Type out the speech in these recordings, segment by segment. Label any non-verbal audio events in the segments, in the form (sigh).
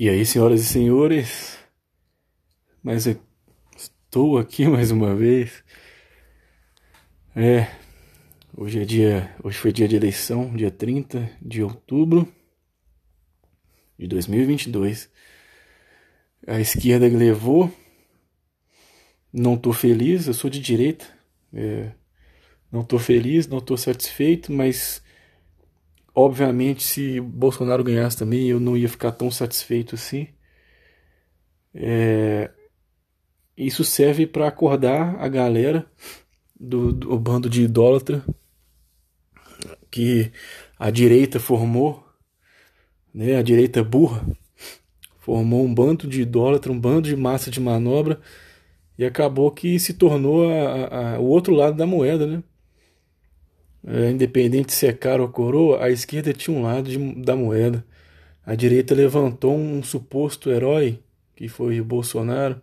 E aí, senhoras e senhores, mas estou aqui (laughs) mais uma vez. É, hoje é dia, hoje foi dia de eleição, dia 30 de outubro de 2022. A esquerda levou. Não estou feliz, eu sou de direita. É, não estou feliz, não estou satisfeito, mas Obviamente, se Bolsonaro ganhasse também, eu não ia ficar tão satisfeito assim. É... Isso serve para acordar a galera do, do bando de idólatra que a direita formou, né? A direita burra formou um bando de idólatra, um bando de massa de manobra e acabou que se tornou a, a, o outro lado da moeda, né? É, independente se é caro ou coroa, a esquerda tinha um lado de, da moeda. A direita levantou um suposto herói, que foi Bolsonaro,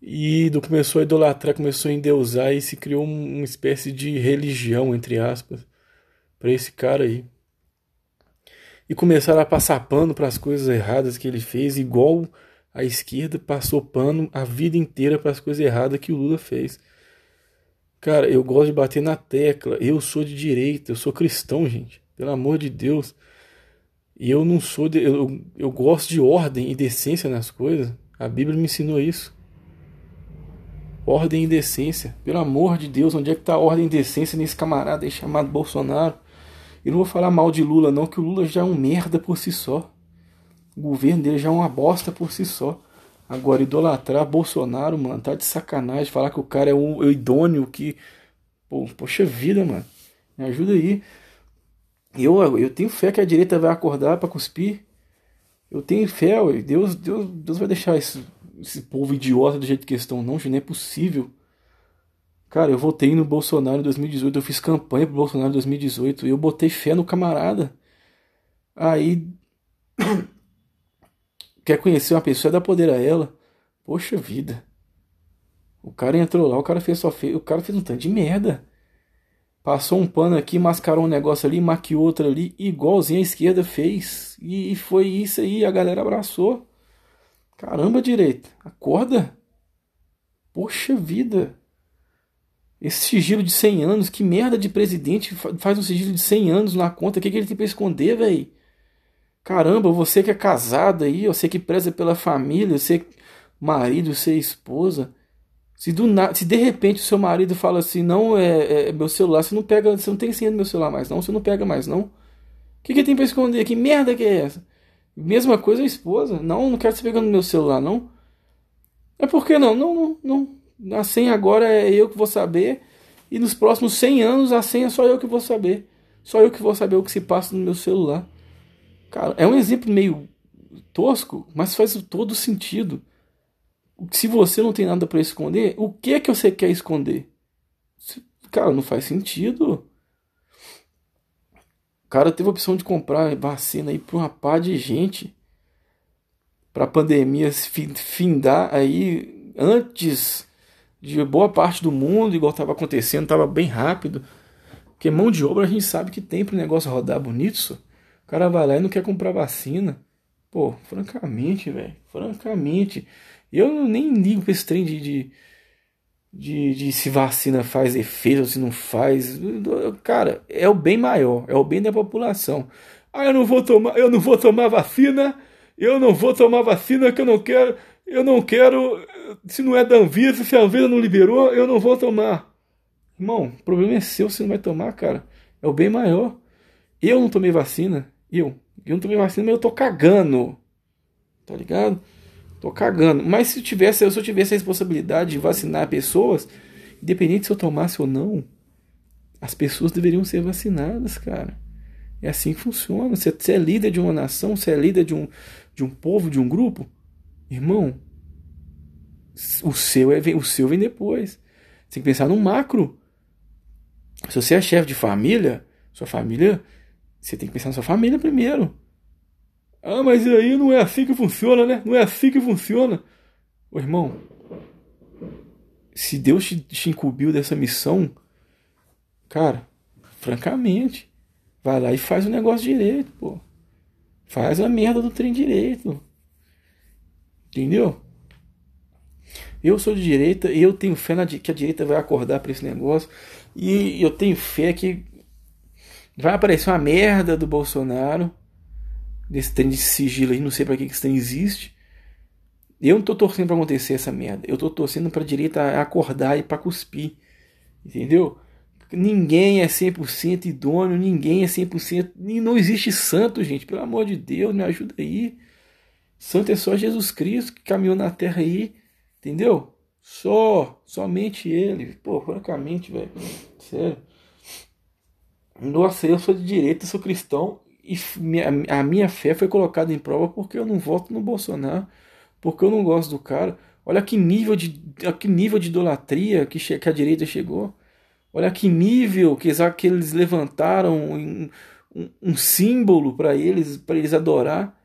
e do, começou a idolatrar, começou a endeusar e se criou uma espécie de religião, entre aspas, para esse cara aí. E começaram a passar pano para as coisas erradas que ele fez, igual a esquerda passou pano a vida inteira para as coisas erradas que o Lula fez. Cara, eu gosto de bater na tecla. Eu sou de direita, eu sou cristão, gente. Pelo amor de Deus. E eu não sou. De, eu, eu gosto de ordem e decência nas coisas. A Bíblia me ensinou isso. Ordem e decência. Pelo amor de Deus, onde é que está a ordem e decência nesse camarada aí chamado Bolsonaro? Eu não vou falar mal de Lula, não, que o Lula já é um merda por si só. O governo dele já é uma bosta por si só. Agora, idolatrar Bolsonaro, mano, tá de sacanagem. Falar que o cara é o, idôneo, que. Pô, poxa vida, mano. Me ajuda aí. Eu, eu tenho fé que a direita vai acordar para cuspir. Eu tenho fé, Deus, Deus, Deus vai deixar esse, esse povo idiota do jeito que estão, não, não é possível. Cara, eu votei no Bolsonaro em 2018, eu fiz campanha pro Bolsonaro em 2018 e eu botei fé no camarada. Aí quer conhecer uma pessoa, dá poder a ela. Poxa vida. O cara entrou lá, o cara fez só feio, o cara fez um tanto de merda. Passou um pano aqui, mascarou um negócio ali, maquiou outro ali, igualzinho a esquerda fez. E foi isso aí, a galera abraçou. Caramba, direita, acorda. Poxa vida. Esse sigilo de 100 anos, que merda de presidente faz um sigilo de 100 anos na conta? O que, que ele tem pra esconder, velho? Caramba, você que é casado aí, você que preza pela família, você marido, você esposa. Se, do na... se de repente o seu marido fala assim, não é, é, meu celular, você não pega, você não tem senha do meu celular mais, não, você não pega mais, não. O que, que tem pra esconder? Que merda que é essa? Mesma coisa a esposa. Não, não quero você pegando meu celular, não. É porque não, não, não, não. A senha agora é eu que vou saber. E nos próximos 100 anos a senha é só eu que vou saber. Só eu que vou saber o que se passa no meu celular. Cara, é um exemplo meio tosco, mas faz todo sentido. Se você não tem nada para esconder, o que é que você quer esconder? Cara, não faz sentido. O cara teve a opção de comprar vacina aí para uma pá de gente. Para a pandemia se findar aí antes de boa parte do mundo, igual estava acontecendo, estava bem rápido. Porque mão de obra a gente sabe que tem para o negócio rodar bonito. Só cara vai lá e não quer comprar vacina. Pô, francamente, velho. Francamente. Eu nem ligo pra esse trem de, de, de, de, se vacina faz efeito ou se não faz. Cara, é o bem maior, é o bem da população. Ah, eu não vou tomar, eu não vou tomar vacina, eu não vou tomar vacina que eu não quero, eu não quero, se não é da Anvisa, se a Anvisa não liberou, eu não vou tomar. Irmão, o problema é seu, você não vai tomar, cara. É o bem maior. Eu não tomei vacina, eu, eu não tomei vacina, mas eu tô cagando. Tá ligado? Tô cagando. Mas se eu tivesse, se eu tivesse a responsabilidade de vacinar pessoas, independente se eu tomasse ou não, as pessoas deveriam ser vacinadas, cara. É assim que funciona. Você, você é líder de uma nação, você é líder de um, de um povo, de um grupo, irmão. O seu, é, o seu vem depois. Você tem que pensar no macro. Se você é chefe de família, sua família você tem que pensar na sua família primeiro. Ah, mas aí não é assim que funciona, né? Não é assim que funciona. Ô irmão, se Deus te, te incumbiu dessa missão, cara, francamente, vai lá e faz o negócio direito, pô. Faz a merda do trem direito. Entendeu? Eu sou de direita e eu tenho fé na, que a direita vai acordar para esse negócio. E eu tenho fé que vai aparecer uma merda do Bolsonaro. Desse trem de sigilo aí, não sei para que, que esse trem existe. Eu não tô torcendo para acontecer essa merda. Eu tô torcendo pra direita acordar e para cuspir. Entendeu? Ninguém é 100% idôneo, ninguém é 100%. E não existe santo, gente. Pelo amor de Deus, me ajuda aí. Santo é só Jesus Cristo que caminhou na terra aí. Entendeu? Só, somente ele. Pô, francamente, velho. Sério. Nossa, eu sou de direita, sou cristão. E a minha fé foi colocada em prova porque eu não voto no Bolsonaro porque eu não gosto do cara. Olha que nível de, que nível de idolatria que, que a direita chegou. Olha que nível que, que eles levantaram um, um, um símbolo para eles, para eles adorar.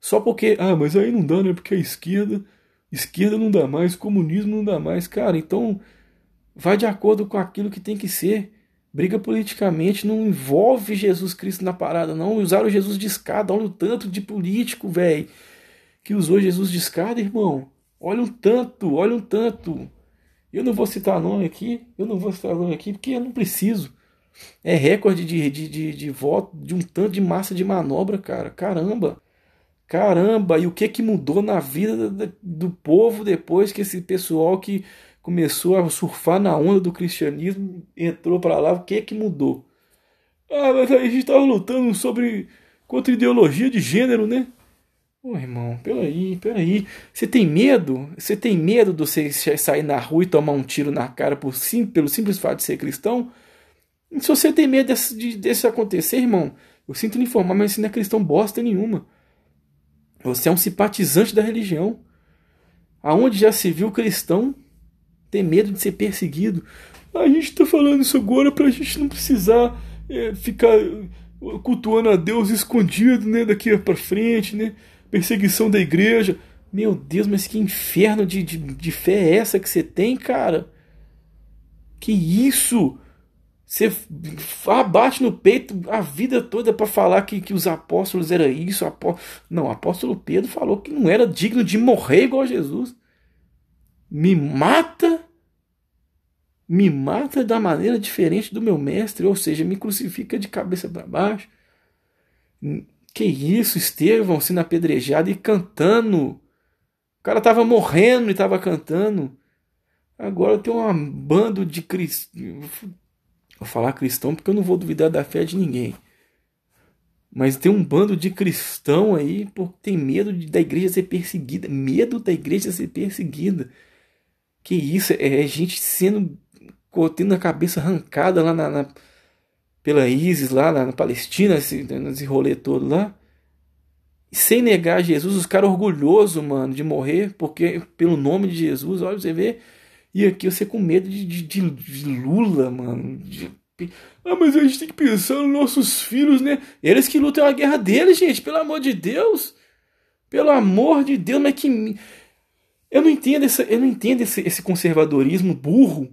Só porque, ah, mas aí não dá, né? Porque a esquerda, esquerda não dá mais, comunismo não dá mais. Cara, então vai de acordo com aquilo que tem que ser. Briga politicamente não envolve Jesus Cristo na parada, não. Usaram Jesus de escada, olha o tanto de político, velho que usou Jesus de escada, irmão. Olha um tanto, olha um tanto. Eu não vou citar nome aqui, eu não vou citar nome aqui, porque eu não preciso. É recorde de, de, de, de voto, de um tanto de massa de manobra, cara. Caramba! Caramba! E o que que mudou na vida do povo depois que esse pessoal que começou a surfar na onda do cristianismo entrou para lá? O que que mudou? Ah, mas aí a gente estava lutando sobre contra ideologia de gênero, né? Ô irmão, peraí, peraí. Você tem medo? Você tem medo de você sair na rua e tomar um tiro na cara por sim, pelo simples fato de ser cristão? Se você tem medo desse, de, desse acontecer, irmão, eu sinto lhe informar, mas você não é cristão bosta nenhuma. Você é um simpatizante da religião. Aonde já se viu cristão ter medo de ser perseguido? A gente está falando isso agora para a gente não precisar é, ficar cultuando a Deus escondido, né, daqui para frente, né? perseguição da igreja. Meu Deus, mas que inferno de, de, de fé é essa que você tem, cara? Que isso? Você abate no peito a vida toda para falar que, que os apóstolos era isso. Apó... Não, o apóstolo Pedro falou que não era digno de morrer igual a Jesus. Me mata, me mata da maneira diferente do meu mestre, ou seja, me crucifica de cabeça para baixo. Que isso, Estevão sendo apedrejado e cantando. O cara tava morrendo e tava cantando. Agora tem um bando de cristãos. Vou falar cristão porque eu não vou duvidar da fé de ninguém. Mas tem um bando de cristão aí porque tem medo de, da igreja ser perseguida. Medo da igreja ser perseguida. Que isso, é, é gente sendo. Tendo a cabeça arrancada lá na, na pela ISIS lá na Palestina, esse, nesse rolê todo lá. sem negar Jesus, os caras orgulhosos, mano, de morrer, porque pelo nome de Jesus, olha, você vê. E aqui você com medo de, de, de, de Lula, mano. De, ah, mas a gente tem que pensar nos nossos filhos, né? Eles que lutam a guerra deles, gente, pelo amor de Deus. Pelo amor de Deus, mas que. Eu não entendo, essa, eu não entendo esse, esse conservadorismo burro.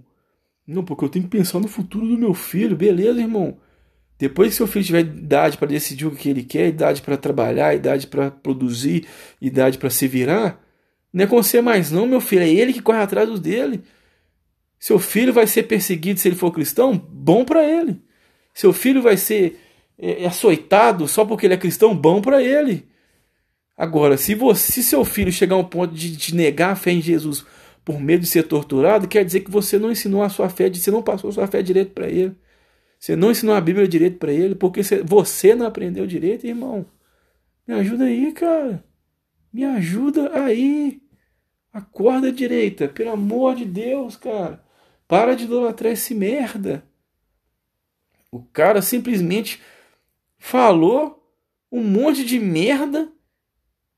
Não, porque eu tenho que pensar no futuro do meu filho. Beleza, irmão. Depois que seu filho tiver idade para decidir o que ele quer, idade para trabalhar, idade para produzir, idade para se virar, não é com você mais não, meu filho, é ele que corre atrás dos dele. Seu filho vai ser perseguido se ele for cristão, bom para ele. Seu filho vai ser é, é, açoitado só porque ele é cristão, bom para ele. Agora, se você, se seu filho chegar a um ponto de, de negar a fé em Jesus por medo de ser torturado, quer dizer que você não ensinou a sua fé, você não passou a sua fé direito para ele. Você não ensinou a Bíblia direito para ele porque você não aprendeu direito, irmão. Me ajuda aí, cara. Me ajuda aí. Acorda direita, pelo amor de Deus, cara. Para de idolatrar esse merda. O cara simplesmente falou um monte de merda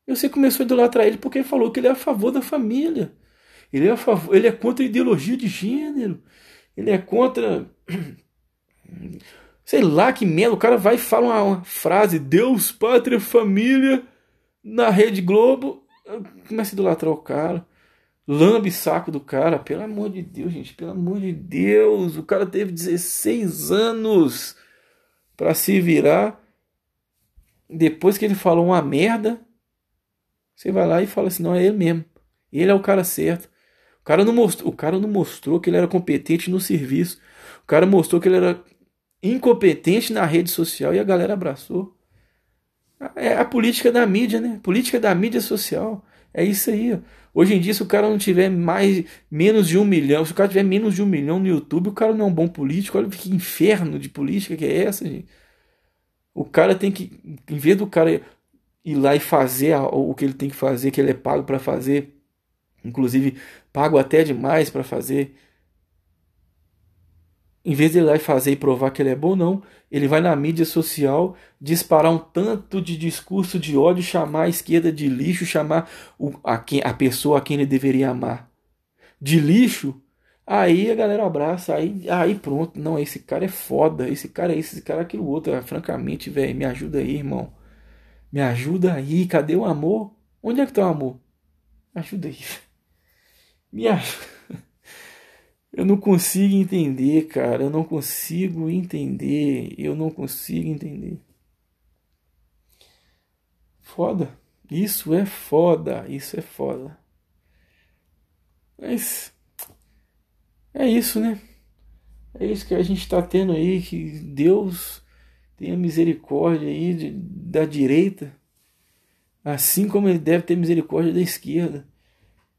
e você começou a idolatrar ele porque ele falou que ele é a favor da família. Ele é, a favor, ele é contra a ideologia de gênero. Ele é contra (clears throat) Sei lá que merda, o cara vai e fala uma, uma frase, Deus, pátria, família, na Rede Globo, começa a idolatrar o cara, lambe saco do cara, pelo amor de Deus, gente, pelo amor de Deus, o cara teve 16 anos para se virar depois que ele falou uma merda, você vai lá e fala assim, não, é ele mesmo. Ele é o cara certo. Cara não mostrou, o cara não mostrou que ele era competente no serviço. O cara mostrou que ele era incompetente na rede social e a galera abraçou. É a política da mídia, né? Política da mídia social. É isso aí. Ó. Hoje em dia, se o cara não tiver mais menos de um milhão, se o cara tiver menos de um milhão no YouTube, o cara não é um bom político. Olha que inferno de política que é essa, gente. O cara tem que, em vez do cara ir lá e fazer o que ele tem que fazer, que ele é pago para fazer, inclusive pago até demais para fazer, em vez de ir lá fazer e provar que ele é bom, não. Ele vai na mídia social disparar um tanto de discurso de ódio, chamar a esquerda de lixo, chamar o, a, quem, a pessoa a quem ele deveria amar de lixo. Aí a galera abraça, aí, aí pronto. Não, esse cara é foda, esse cara é esse, esse cara é aquilo outro. Ah, francamente, velho, me ajuda aí, irmão. Me ajuda aí, cadê o amor? Onde é que tá o amor? Me ajuda aí. Ajuda. (laughs) Eu não consigo entender, cara. Eu não consigo entender. Eu não consigo entender. Foda. Isso é foda. Isso é foda. Mas. É isso, né? É isso que a gente está tendo aí. Que Deus tenha misericórdia aí de, da direita. Assim como ele deve ter misericórdia da esquerda.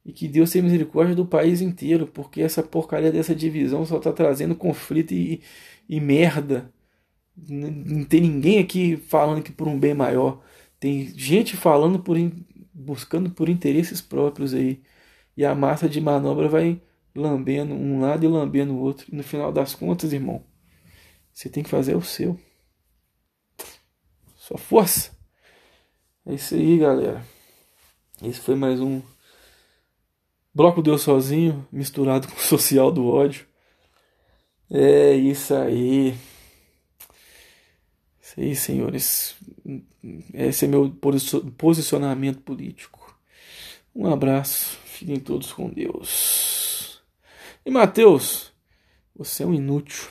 E que Deus tenha misericórdia do país inteiro, porque essa porcaria dessa divisão só está trazendo conflito e, e merda. Não tem ninguém aqui falando que por um bem maior. Tem gente falando por buscando por interesses próprios aí. E a massa de manobra vai lambendo um lado e lambendo o outro. E no final das contas, irmão, você tem que fazer o seu. Sua força. É isso aí, galera. Esse foi mais um Bloco Deus sozinho, misturado com o social do ódio. É isso aí. Isso aí, senhores. Esse é meu posicionamento político. Um abraço. Fiquem todos com Deus. E Mateus, você é um inútil.